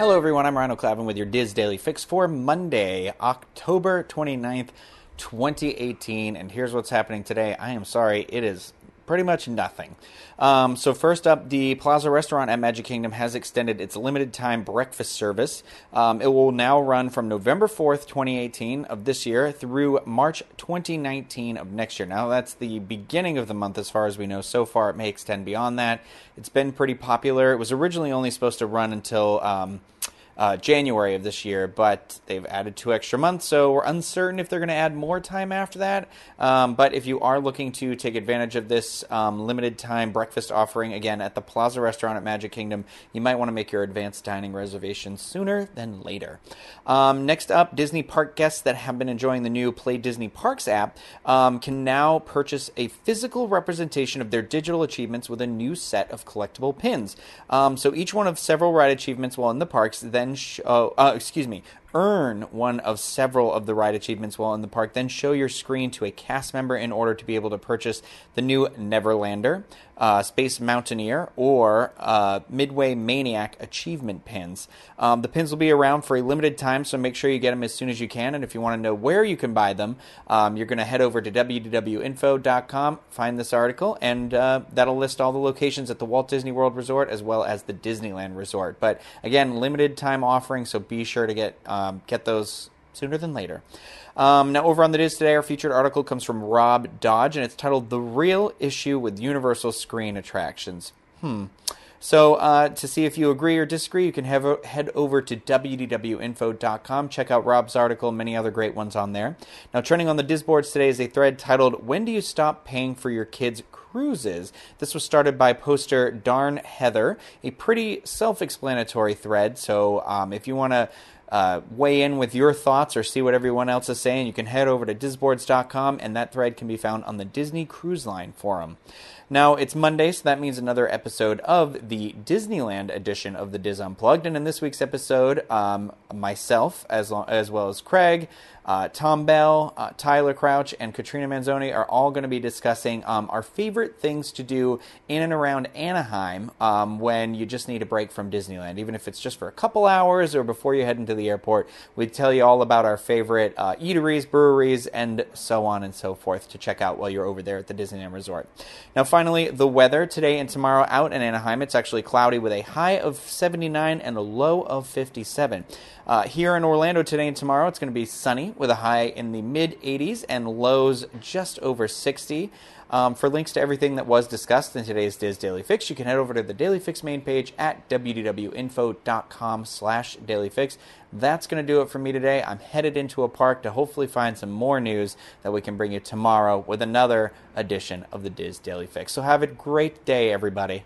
Hello, everyone. I'm Rhino Clavin with your DIS Daily Fix for Monday, October 29th, 2018. And here's what's happening today. I am sorry, it is pretty much nothing. Um, so first up, the Plaza Restaurant at Magic Kingdom has extended its limited time breakfast service. Um, it will now run from November 4th, 2018 of this year through March 2019 of next year. Now that's the beginning of the month as far as we know. So far, it may extend beyond that. It's been pretty popular. It was originally only supposed to run until. Um, uh, January of this year, but they've added two extra months, so we're uncertain if they're going to add more time after that. Um, but if you are looking to take advantage of this um, limited time breakfast offering, again at the Plaza Restaurant at Magic Kingdom, you might want to make your advanced dining reservation sooner than later. Um, next up, Disney Park guests that have been enjoying the new Play Disney Parks app um, can now purchase a physical representation of their digital achievements with a new set of collectible pins. Um, so each one of several ride achievements while in the parks then show, uh, excuse me, earn one of several of the ride achievements while in the park, then show your screen to a cast member in order to be able to purchase the new Neverlander, uh, Space Mountaineer, or uh, Midway Maniac achievement pins. Um, the pins will be around for a limited time, so make sure you get them as soon as you can. And if you want to know where you can buy them, um, you're going to head over to wdwinfo.com, find this article, and uh, that'll list all the locations at the Walt Disney World Resort as well as the Disneyland Resort. But again, limited time offering, so be sure to get um, get those sooner than later. Um, now, over on the DIS today, our featured article comes from Rob Dodge, and it's titled "The Real Issue with Universal Screen Attractions." Hmm. So, uh, to see if you agree or disagree, you can have, head over to wdwinfo.com. Check out Rob's article and many other great ones on there. Now, trending on the Disboards today is a thread titled "When Do You Stop Paying for Your Kids' Cruises?" This was started by poster Darn Heather, a pretty self-explanatory thread. So, um, if you want to uh, weigh in with your thoughts or see what everyone else is saying, you can head over to disboards.com and that thread can be found on the Disney Cruise Line forum. Now, it's Monday, so that means another episode of the Disneyland edition of the DIS Unplugged. And in this week's episode, um, myself, as, long, as well as Craig, uh, Tom Bell, uh, Tyler Crouch, and Katrina Manzoni are all going to be discussing um, our favorite things to do in and around Anaheim um, when you just need a break from Disneyland. Even if it's just for a couple hours or before you head into the airport, we tell you all about our favorite uh, eateries, breweries, and so on and so forth to check out while you're over there at the Disneyland Resort. Now, finally, the weather today and tomorrow out in Anaheim. It's actually cloudy with a high of 79 and a low of 57. Uh, here in Orlando today and tomorrow, it's going to be sunny with a high in the mid 80s and lows just over 60. Um, for links to everything that was discussed in today's DIS Daily Fix, you can head over to the Daily Fix main page at wdwinfo.com slash dailyfix. That's going to do it for me today. I'm headed into a park to hopefully find some more news that we can bring you tomorrow with another edition of the DIS Daily Fix. So have a great day, everybody.